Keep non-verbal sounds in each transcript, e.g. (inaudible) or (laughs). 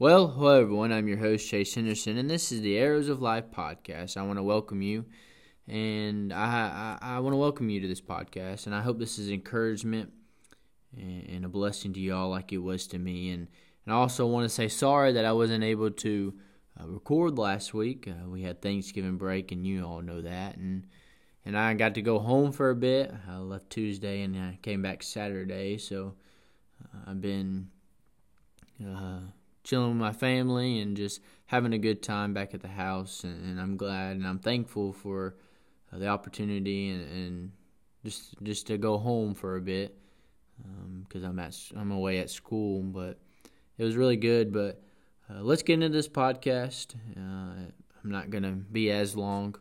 Well, hello everyone. I'm your host Chase Henderson, and this is the Arrows of Life podcast. I want to welcome you, and I I, I want to welcome you to this podcast, and I hope this is encouragement and, a blessing to y'all, like it was to me. And and I also want to say sorry that I wasn't able to uh, record last week. Uh, we had Thanksgiving break, and you all know that, and and I got to go home for a bit. I left Tuesday and I came back Saturday, so uh, I've been. Uh, chilling with my family and just having a good time back at the house. And, and I'm glad and I'm thankful for uh, the opportunity and, and, just just to go home for a bit because um, I'm at I'm away at school. But it was really good. But uh, let's get into this podcast. Uh, I'm not gonna be as long,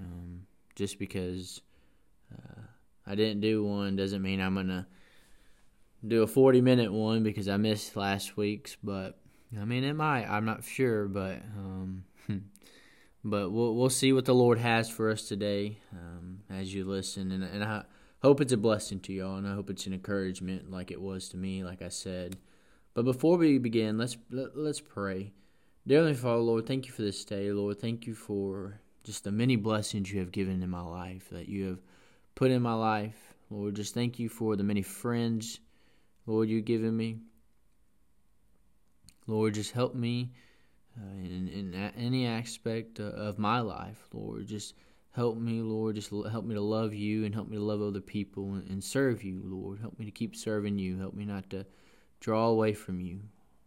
um, just because uh, I didn't do one doesn't mean I'm gonna do a 40 minute one because I missed last week's, but I mean it might. I'm not sure, but um, (laughs) but we'll we'll see what the Lord has for us today um, as you listen, and and I hope it's a blessing to y'all, and I hope it's an encouragement like it was to me, like I said. But before we begin, let's let, let's pray. Dear Heavenly Father, Lord, thank you for this day, Lord. Thank you for just the many blessings you have given in my life, that you have put in my life. Lord, just thank you for the many friends Lord, you've given me. Lord, just help me uh, in, in any aspect uh, of my life, Lord. Just help me, Lord. Just help me to love you and help me to love other people and, and serve you, Lord. Help me to keep serving you. Help me not to draw away from you.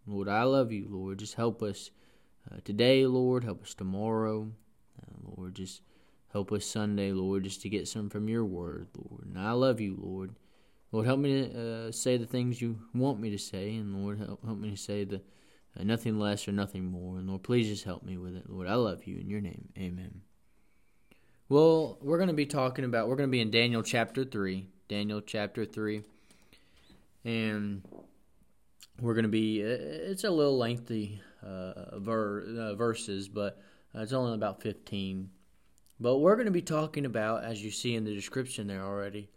Lord, I love you, Lord. Just help us uh, today, Lord. Help us tomorrow. Uh, Lord, just help us Sunday, Lord, just to get some from your word, Lord. And I love you, Lord. Lord, help me to uh, say the things you want me to say, and Lord, help, help me to say the uh, nothing less or nothing more. And Lord, please just help me with it. Lord, I love you in your name. Amen. Well, we're going to be talking about, we're going to be in Daniel chapter 3. Daniel chapter 3. And we're going to be, uh, it's a little lengthy uh, ver- uh, verses, but uh, it's only about 15. But we're going to be talking about, as you see in the description there already,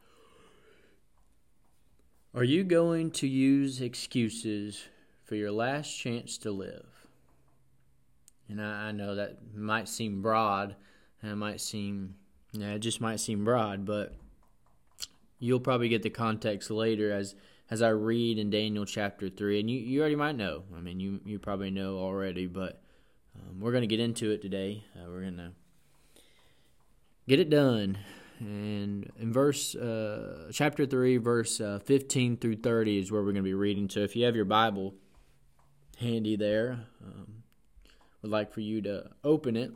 are you going to use excuses for your last chance to live? And I, I know that might seem broad, and it might seem, yeah, it just might seem broad, but you'll probably get the context later as as I read in Daniel chapter three, and you, you already might know. I mean, you you probably know already, but um, we're going to get into it today. Uh, we're going to get it done. And in verse, uh, chapter 3, verse uh, 15 through 30 is where we're going to be reading. So if you have your Bible handy there, um, would like for you to open it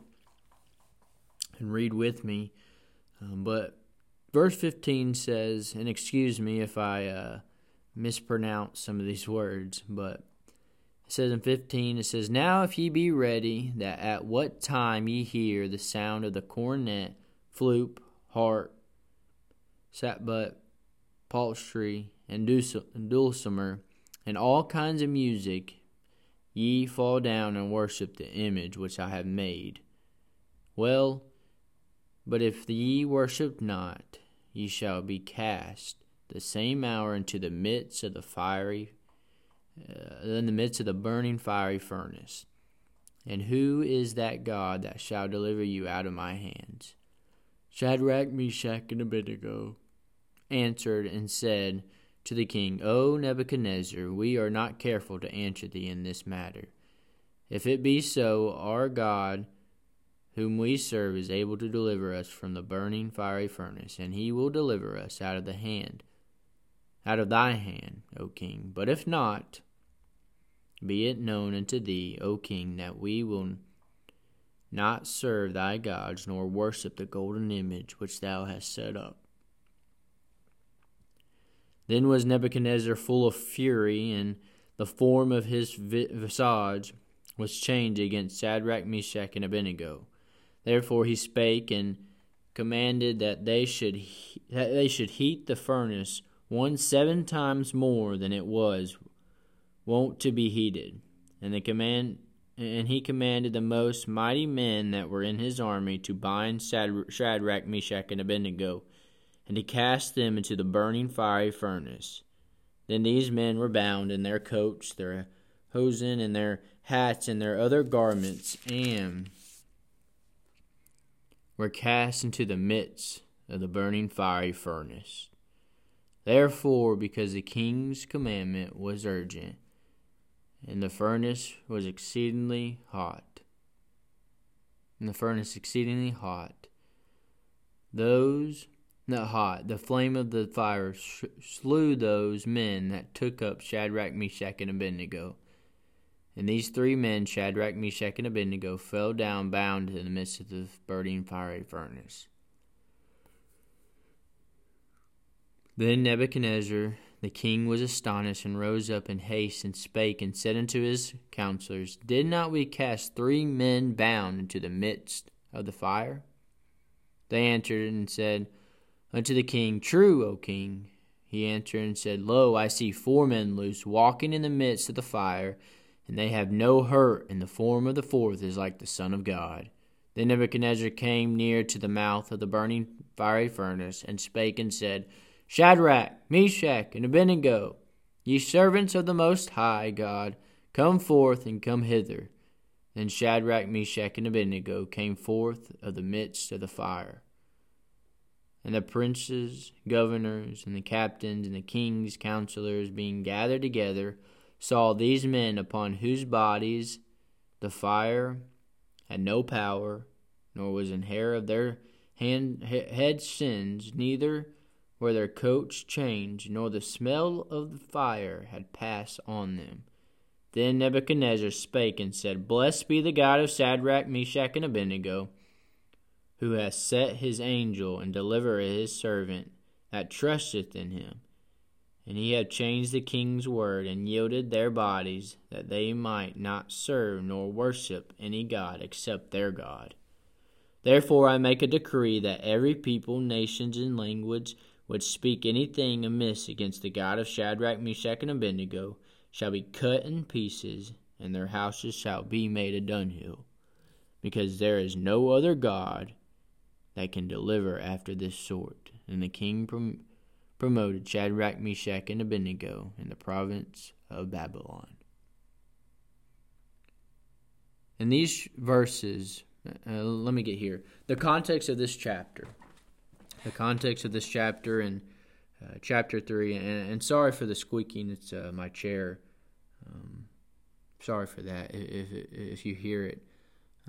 and read with me. Um, but verse 15 says, and excuse me if I uh, mispronounce some of these words, but it says in 15, it says, Now if ye be ready, that at what time ye hear the sound of the cornet, flute, harp, sackbut, psaltery, and dulcimer, and all kinds of music, ye fall down and worship the image which I have made. Well, but if ye worship not, ye shall be cast the same hour into the midst of the fiery, uh, in the midst of the burning fiery furnace. And who is that God that shall deliver you out of my hands? Shadrach, Meshach, and Abednego answered and said to the king, O Nebuchadnezzar, we are not careful to answer thee in this matter. If it be so, our God, whom we serve, is able to deliver us from the burning fiery furnace, and he will deliver us out of the hand, out of thy hand, O king. But if not, be it known unto thee, O king, that we will not serve thy gods, nor worship the golden image which thou hast set up. Then was Nebuchadnezzar full of fury, and the form of his visage was changed against Shadrach, Meshach, and Abednego. Therefore he spake and commanded that they should that they should heat the furnace one seven times more than it was wont to be heated. And the command and he commanded the most mighty men that were in his army to bind Shadrach, Meshach, and Abednego, and to cast them into the burning fiery furnace. Then these men were bound in their coats, their hosen and their hats and their other garments, and were cast into the midst of the burning fiery furnace. Therefore, because the king's commandment was urgent, and the furnace was exceedingly hot, and the furnace exceedingly hot, those not hot, the flame of the fire sh- slew those men that took up Shadrach, Meshach, and Abednego. And these three men, Shadrach, Meshach, and Abednego, fell down bound in the midst of the burning fiery furnace. Then Nebuchadnezzar the king was astonished and rose up in haste and spake and said unto his counselors, Did not we cast three men bound into the midst of the fire? They answered and said unto the king, True, O king. He answered and said, Lo, I see four men loose, walking in the midst of the fire, and they have no hurt, and the form of the fourth is like the Son of God. Then Nebuchadnezzar came near to the mouth of the burning fiery furnace, and spake and said, Shadrach, Meshach, and Abednego, ye servants of the Most High God, come forth and come hither. Then Shadrach, Meshach, and Abednego came forth of the midst of the fire. And the princes, governors, and the captains, and the king's counselors, being gathered together, saw these men upon whose bodies the fire had no power, nor was an hair of their hand, head singed, neither where their coats changed, nor the smell of the fire had passed on them. Then Nebuchadnezzar spake and said, Blessed be the God of Shadrach, Meshach, and Abednego, who hath set his angel and delivered his servant that trusteth in him. And he hath changed the king's word and yielded their bodies, that they might not serve nor worship any god except their God. Therefore I make a decree that every people, nations, and language which speak anything amiss against the God of Shadrach, Meshach, and Abednego shall be cut in pieces, and their houses shall be made a dunghill, because there is no other God that can deliver after this sort. And the king prom- promoted Shadrach, Meshach, and Abednego in the province of Babylon. In these verses, uh, let me get here. The context of this chapter the context of this chapter and uh, chapter three. And, and, sorry for the squeaking; it's uh, my chair. Um, sorry for that. If if you hear it,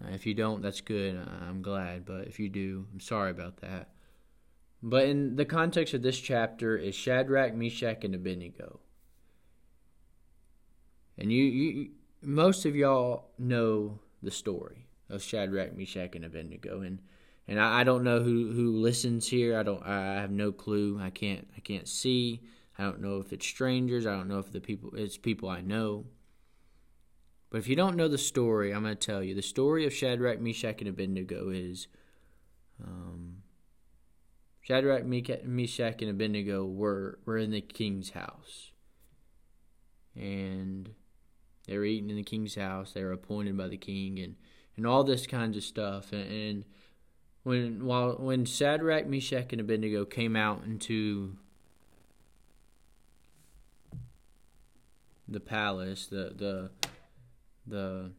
uh, if you don't, that's good. I'm glad. But if you do, I'm sorry about that. But in the context of this chapter is Shadrach, Meshach, and Abednego. And you, you most of y'all know the story of Shadrach, Meshach, and Abednego. And and I, I, don't know who, who listens here. I don't. I have no clue. I can't. I can't see. I don't know if it's strangers. I don't know if the people. It's people I know. But if you don't know the story, I'm going to tell you. The story of Shadrach, Meshach, and Abednego is um, Shadrach, Meshach, and Abednego were, were in the king's house. And they were eating in the king's house. They were appointed by the king and, and all this kinds of stuff. And, and when while when Shadrach, Meshach, and Abednego came out into the palace, the the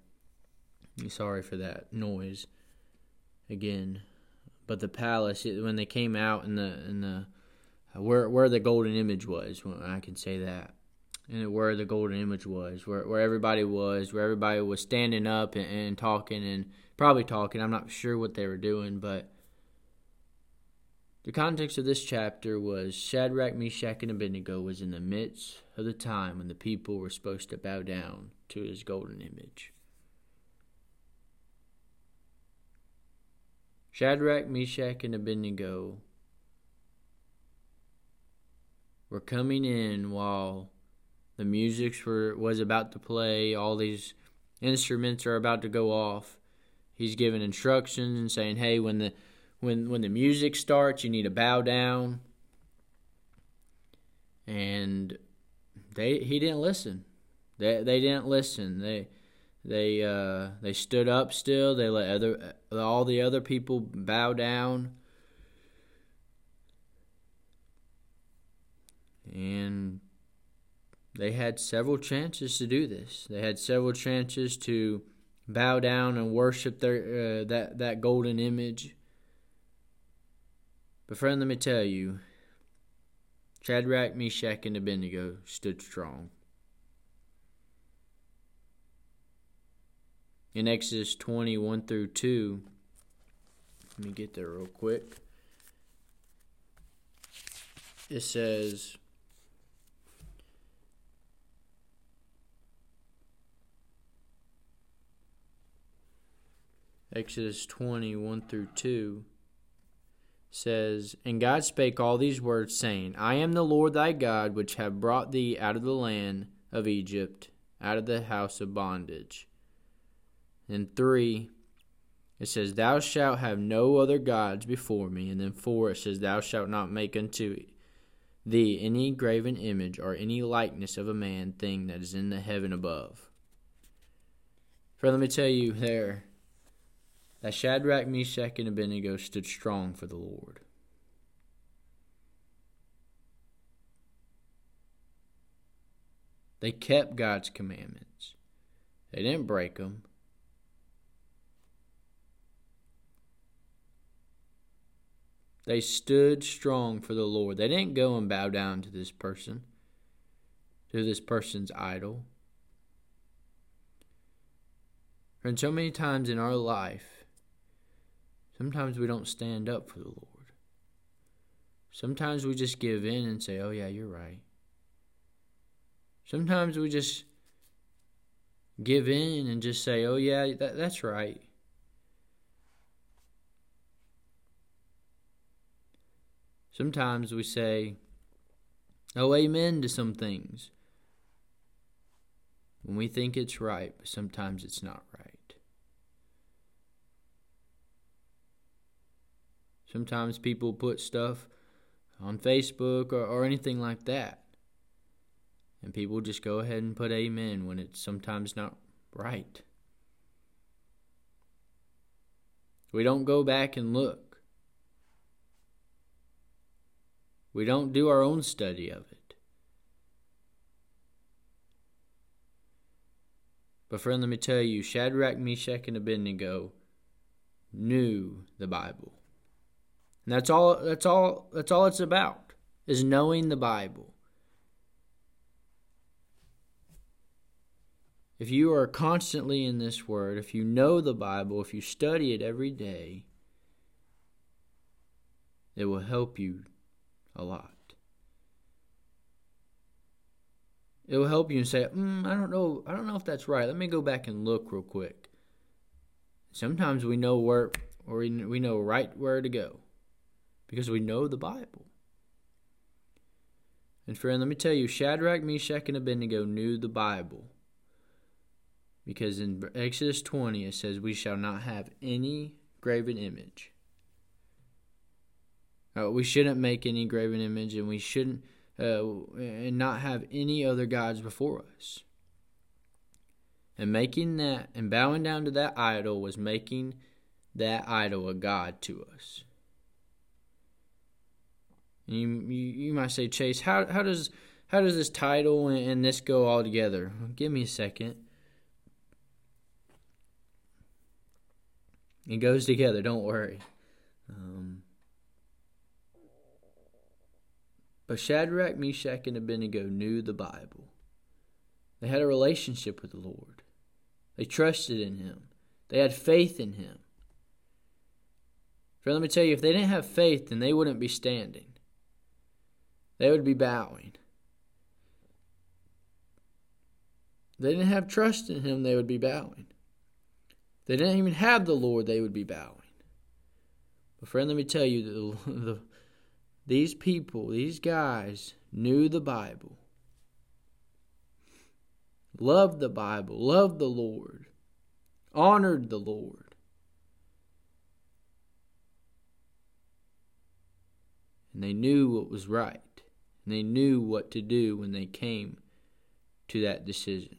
the sorry for that noise again, but the palace when they came out in the in the where where the golden image was, I can say that. And where the golden image was, where where everybody was, where everybody was standing up and, and talking and probably talking. I'm not sure what they were doing, but the context of this chapter was Shadrach, Meshach, and Abednego was in the midst of the time when the people were supposed to bow down to his golden image. Shadrach, Meshach, and Abednego were coming in while the music was about to play, all these instruments are about to go off, he's giving instructions and saying, "Hey, when the when when the music starts, you need to bow down." And they he didn't listen. They they didn't listen. They they uh, they stood up still. They let other all the other people bow down. And they had several chances to do this. They had several chances to bow down and worship their uh, that that golden image. But friend, let me tell you, Shadrach, Meshach, and Abednego stood strong. In Exodus 21 through 2, let me get there real quick. It says, Exodus 20, 1 through 2 says, And God spake all these words, saying, I am the Lord thy God, which have brought thee out of the land of Egypt, out of the house of bondage. And 3, it says, Thou shalt have no other gods before me. And then 4, it says, Thou shalt not make unto thee any graven image or any likeness of a man thing that is in the heaven above. For let me tell you there that Shadrach, Meshach, and Abednego stood strong for the Lord. They kept God's commandments. They didn't break them. They stood strong for the Lord. They didn't go and bow down to this person, to this person's idol. And so many times in our life, Sometimes we don't stand up for the Lord. Sometimes we just give in and say, oh, yeah, you're right. Sometimes we just give in and just say, oh, yeah, that, that's right. Sometimes we say, oh, amen to some things when we think it's right, but sometimes it's not right. Sometimes people put stuff on Facebook or, or anything like that. And people just go ahead and put amen when it's sometimes not right. We don't go back and look. We don't do our own study of it. But, friend, let me tell you Shadrach, Meshach, and Abednego knew the Bible. And that's all that's all that's all it's about is knowing the Bible. If you are constantly in this word, if you know the Bible, if you study it every day, it will help you a lot. It will help you and say, mm, "I don't know. I don't know if that's right. Let me go back and look real quick." Sometimes we know where, or we know right where to go because we know the Bible. And friend, let me tell you, Shadrach, Meshach, and Abednego knew the Bible. Because in Exodus 20 it says, We shall not have any graven image. Uh, we shouldn't make any graven image, and we shouldn't, uh, and not have any other gods before us. And making that, and bowing down to that idol was making that idol a god to us. You, you, you might say, Chase, how how does how does this title and, and this go all together? Give me a second. It goes together. Don't worry. Um, but Shadrach, Meshach, and Abednego knew the Bible. They had a relationship with the Lord. They trusted in Him. They had faith in Him. For let me tell you, if they didn't have faith, then they wouldn't be standing they would be bowing. They didn't have trust in him, they would be bowing. They didn't even have the Lord, they would be bowing. But, friend, let me tell you, the, the, these people, these guys, knew the Bible, loved the Bible, loved the Lord, honored the Lord. And they knew what was right and they knew what to do when they came to that decision.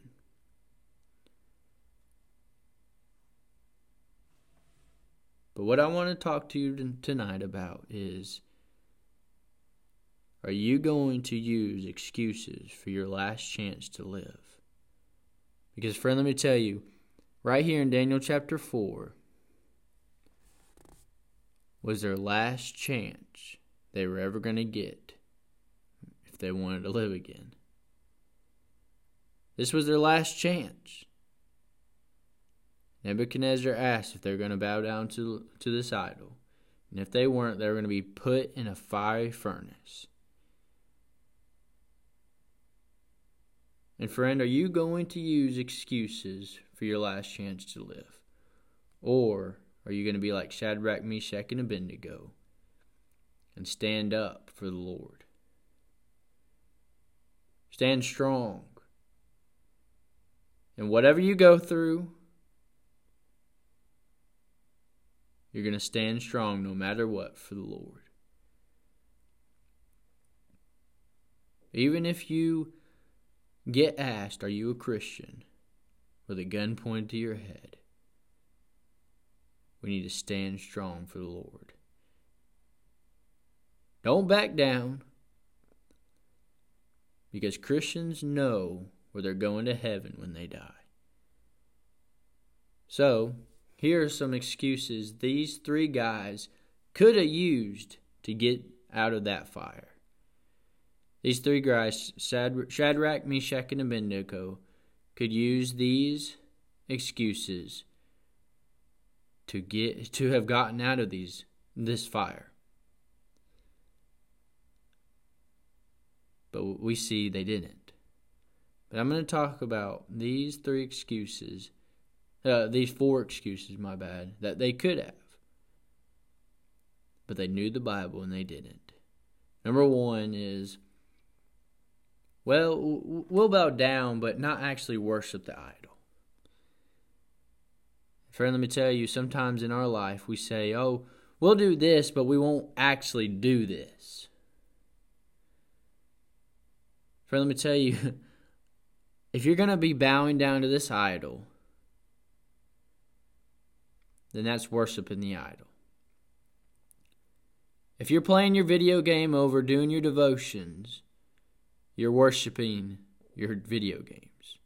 But what I want to talk to you tonight about is are you going to use excuses for your last chance to live? Because, friend, let me tell you, right here in Daniel chapter 4 was their last chance they were ever going to get they wanted to live again. This was their last chance. Nebuchadnezzar asked if they're going to bow down to, to this idol. And if they weren't, they were going to be put in a fiery furnace. And friend, are you going to use excuses for your last chance to live? Or are you going to be like Shadrach, Meshach, and Abednego and stand up for the Lord? Stand strong. And whatever you go through, you're going to stand strong no matter what for the Lord. Even if you get asked, Are you a Christian? with a gun pointed to your head, we need to stand strong for the Lord. Don't back down because Christians know where they're going to heaven when they die. So, here are some excuses these three guys could have used to get out of that fire. These three guys, Shadrach, Meshach, and Abednego, could use these excuses to get to have gotten out of these this fire. But we see they didn't. But I'm going to talk about these three excuses, uh, these four excuses, my bad, that they could have. But they knew the Bible and they didn't. Number one is well, we'll bow down, but not actually worship the idol. Friend, let me tell you, sometimes in our life we say, oh, we'll do this, but we won't actually do this. Friend, let me tell you, (laughs) if you're going to be bowing down to this idol, then that's worshiping the idol. If you're playing your video game over, doing your devotions, you're worshiping your video games.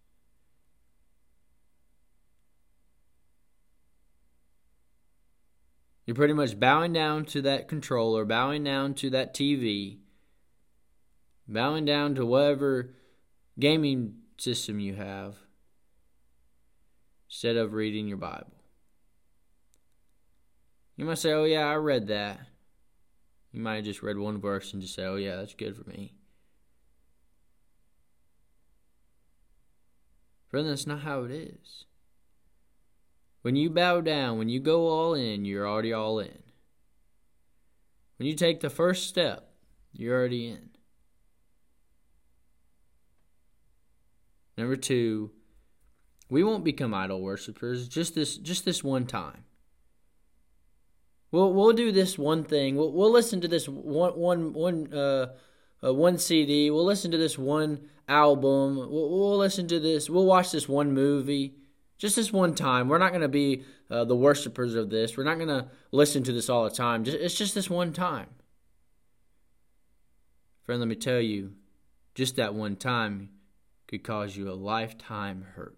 You're pretty much bowing down to that controller, bowing down to that TV, bowing down to whatever gaming system you have instead of reading your Bible. You might say, Oh, yeah, I read that. You might have just read one verse and just say, Oh, yeah, that's good for me. Friend, that's not how it is. When you bow down, when you go all in, you're already all in. When you take the first step, you're already in. Number two, we won't become idol worshippers just this just this one time. We'll we'll do this one thing. We'll we'll listen to this one one one uh, uh one CD. We'll listen to this one album. We'll, we'll, listen to this. We'll watch this one movie. Just this one time. We're not going to be uh, the worshipers of this. We're not going to listen to this all the time. Just, it's just this one time. Friend, let me tell you, just that one time could cause you a lifetime hurt.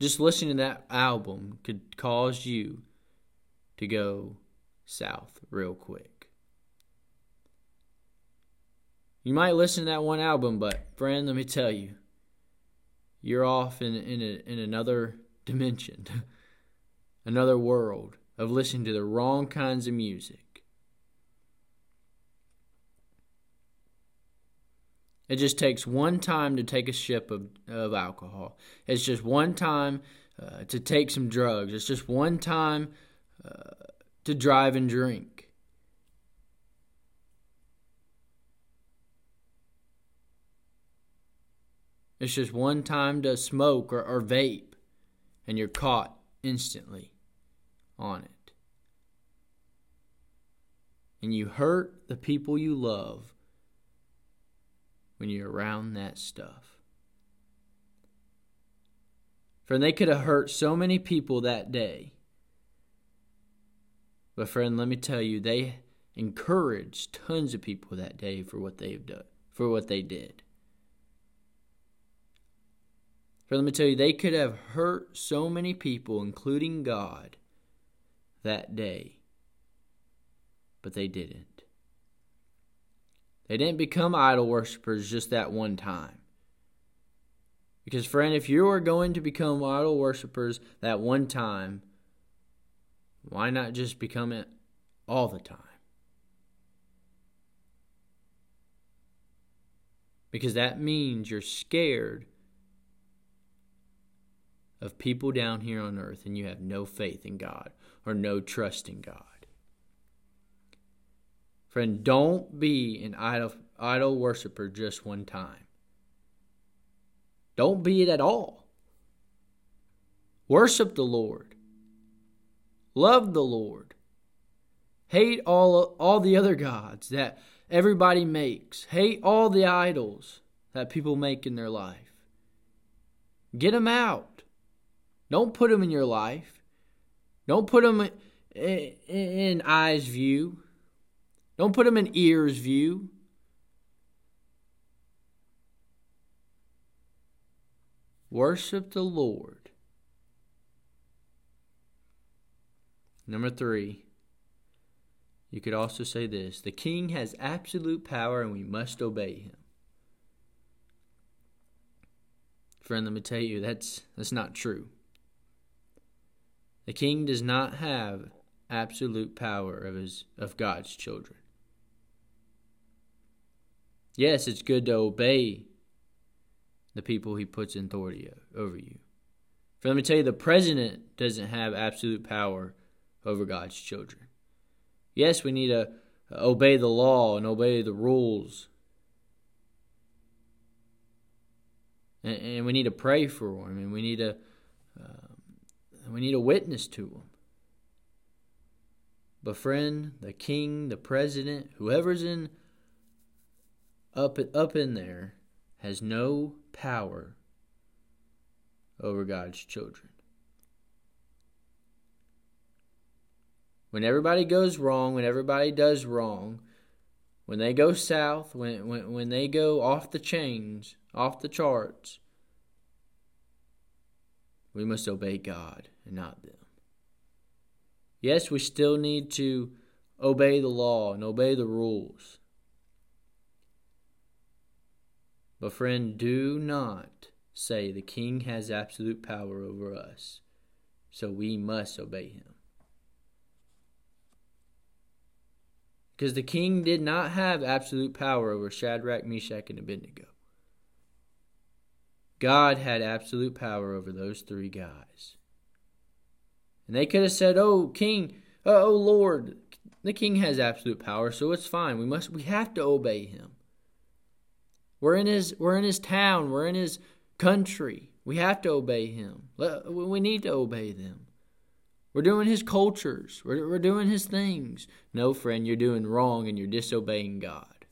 Just listening to that album could cause you to go south real quick. You might listen to that one album, but friend, let me tell you, you're off in in a, in another dimension, (laughs) another world of listening to the wrong kinds of music. It just takes one time to take a sip of, of alcohol. It's just one time uh, to take some drugs. It's just one time uh, to drive and drink. It's just one time to smoke or, or vape, and you're caught instantly on it. And you hurt the people you love when you're around that stuff. Friend, they could have hurt so many people that day. But, friend, let me tell you, they, encouraged tons of people that day for what they've done, for what they did. Friend, let me tell you, they could have hurt so many people, including God, that day, but they didn't. They didn't become idol worshippers just that one time. Because, friend, if you are going to become idol worshippers that one time, why not just become it all the time? Because that means you're scared of people down here on earth and you have no faith in God or no trust in God. Friend, don't be an idol, idol worshiper just one time. Don't be it at all. Worship the Lord. Love the Lord. Hate all, all the other gods that everybody makes. Hate all the idols that people make in their life. Get them out. Don't put them in your life. Don't put them in, in eyes view. Don't put them in ears view. Worship the Lord. Number three, you could also say this the king has absolute power and we must obey him. Friend, let me tell you, that's, that's not true. The king does not have absolute power of his of God's children. Yes, it's good to obey the people he puts in authority over you. For let me tell you, the president doesn't have absolute power over God's children. Yes, we need to obey the law and obey the rules. And, we need to pray for them, and we need to uh, we need a witness to them. But friend, the king, the president, whoever's in up up in there has no power over God's children. When everybody goes wrong, when everybody does wrong, when they go south, when, when, when they go off the chains, off the charts, we must obey God and not them. Yes, we still need to obey the law and obey the rules. But, friend, do not say the king has absolute power over us, so we must obey him. Because the king did not have absolute power over Shadrach, Meshach, and Abednego. God had absolute power over those three guys. And they could have said, "Oh, king, uh, oh Lord, the king has absolute power, so it's fine. We must we have to obey him." We're in his we're in his town, we're in his country. We have to obey him. We need to obey them. We're doing his cultures. We're, we're doing his things. No, friend, you're doing wrong and you're disobeying God.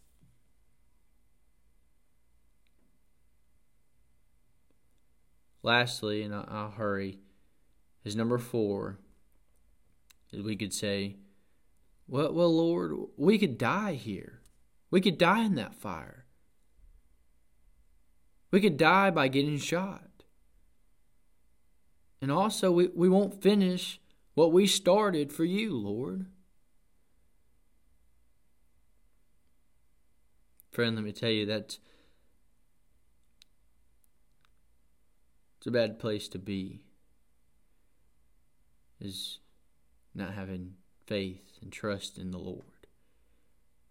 Lastly, and I'll, hurry, is number four. Is we could say, well, well, Lord, we could die here. We could die in that fire. We could die by getting shot. And also, we, we won't finish what we started for you, Lord. Friend, let me tell you that it's a bad place to be. Is not having faith and trust in the Lord.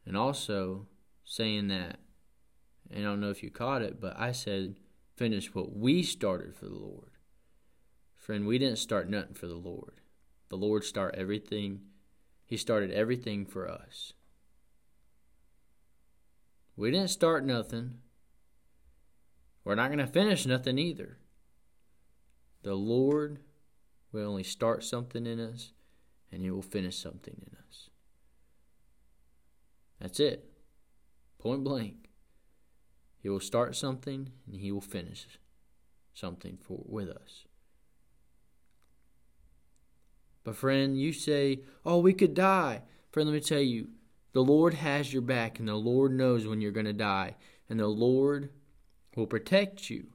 And also saying that and I don't know if you caught it, but I said, finish what we started for the Lord. Friend, we didn't start nothing for the Lord. The Lord started everything. He started everything for us. We didn't start nothing. We're not going to finish nothing either. The Lord will only start something in us, and He will finish something in us. That's it. Point blank. He will start something and he will finish something for with us. But friend, you say, "Oh, we could die." Friend, let me tell you, The Lord has your back, and the Lord knows when you're going to die, and the Lord will protect you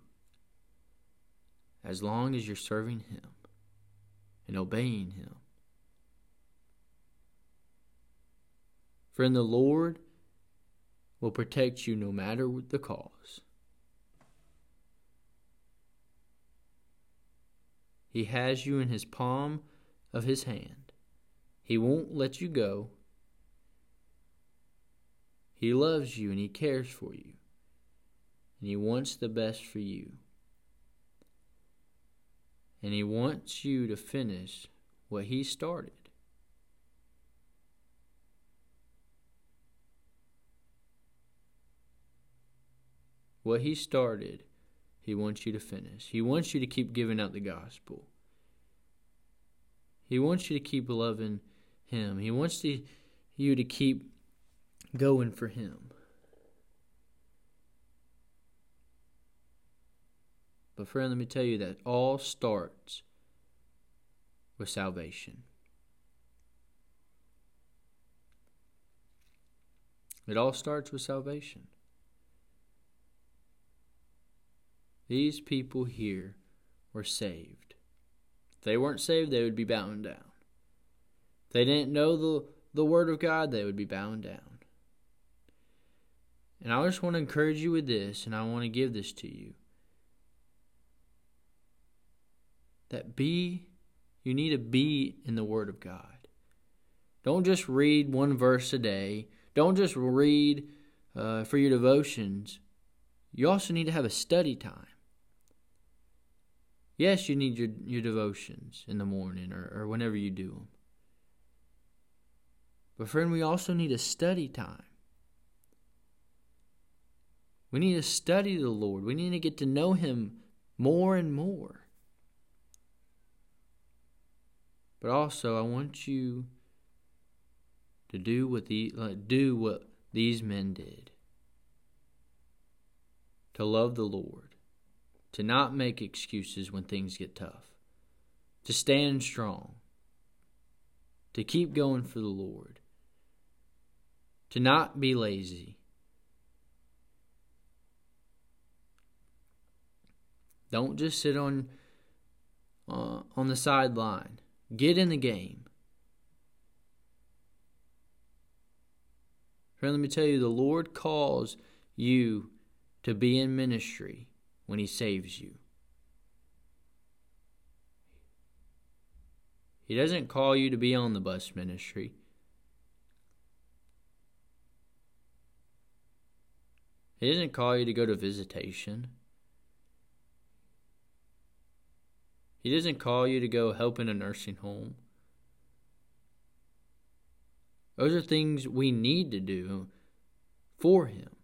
as long as you're serving Him and obeying Him. Friend, the Lord will protect you no matter the cause. He has you in His palm of His hand. He won't let you go. He loves you and He cares for you. And He wants the best for you. And He wants you to finish what He started. What He started, He wants you to finish. He wants you to keep giving out the gospel. He wants you to keep loving Him. He wants to, you to keep going for Him. But, friend, let me tell you that all starts with salvation. It all starts with salvation. These people here were saved. If they weren't saved, they would be bound down. If they didn't know the, the Word of God, they would be bound down. And I just want to encourage you with this, and I want to give this to you. That be, you need to be in the Word of God. Don't just read one verse a day. Don't just read uh, for your devotions. You also need to have a study time. Yes, you need your, your devotions in the morning or, or whenever you do them. But, friend, we also need a study time. We need to study the Lord. We need to get to know Him more and more. But also, I want you to do what the like, do what these men did. To love the Lord to not make excuses when things get tough, to stand strong, to keep going for the Lord, to not be lazy. Don't just sit on uh, on the sideline. Get in the game. Friend, let me tell you, the Lord calls you to be in ministry when He saves you. He doesn't call you to be on the bus ministry. He doesn't call you to go to visitation. He doesn't call you to go help in a nursing home. Those are things we need to do for Him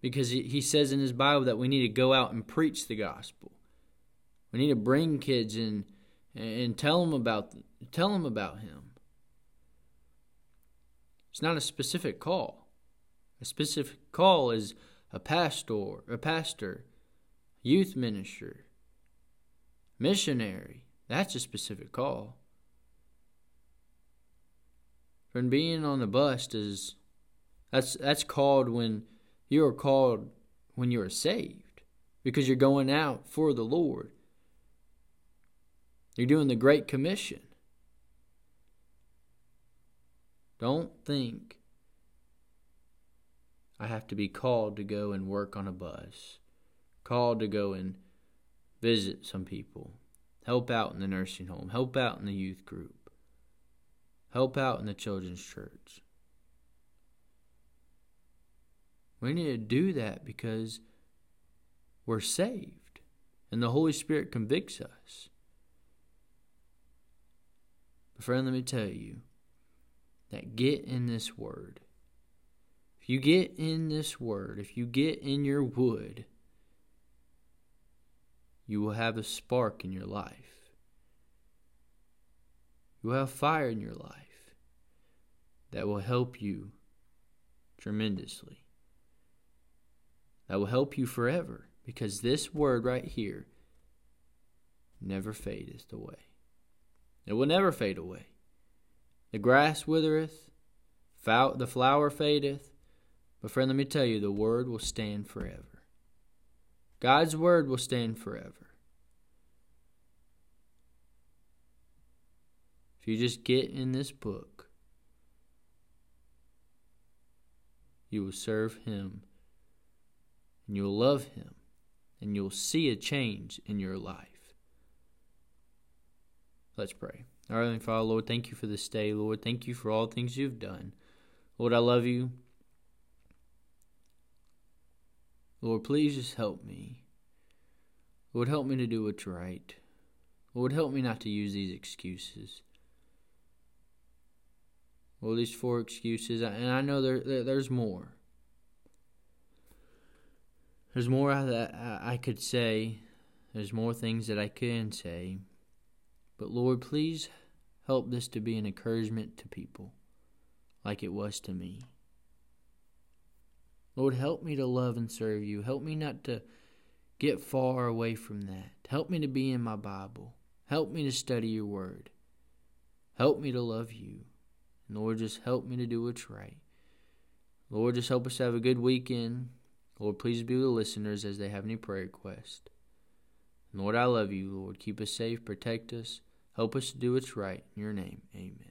because he says in his Bible that we need to go out and preach the gospel. We need to bring kids in and tell them about tell them about him. It's not a specific call. A specific call is a pastor, a pastor, youth minister, missionary. That's a specific call. From being on the bus is that's that's called when you are called when you are saved because you're going out for the Lord. You're doing the Great Commission. Don't think I have to be called to go and work on a bus, called to go and visit some people, help out in the nursing home, help out in the youth group, help out in the children's church. We need to do that because we're saved and the Holy Spirit convicts us. But, friend, let me tell you that get in this word. If you get in this word, if you get in your wood, you will have a spark in your life. You will have fire in your life that will help you tremendously that will help you forever because this word right here never fadeth away. It will never fade away. The grass withereth, The flower fadeth, but friend, let me tell you, the word will stand forever. God's word will stand forever. If you just get in this book, you will serve Him and you'll love Him and you'll see a change in your life. Let's pray. Our Heavenly Father, Lord, thank you for this day, Lord. Thank you for all things you've done. Lord, I love you. Lord, please just help me. Lord, help me to do what's right. Lord, help me not to use these excuses. Well, these four excuses, and I know there, there there's more. There's more that I could say. There's more things that I can say. But Lord, please help this to be an encouragement to people like it was to me. Lord, help me to love and serve you. Help me not to get far away from that. Help me to be in my Bible. Help me to study your word. Help me to love you. Lord, just help me to do what's right. Lord, just help us have a good weekend. Lord, please be with the listeners as they have any prayer requests. Lord, I love you. Lord, keep us safe, protect us, help us to do what's right. In your name, amen.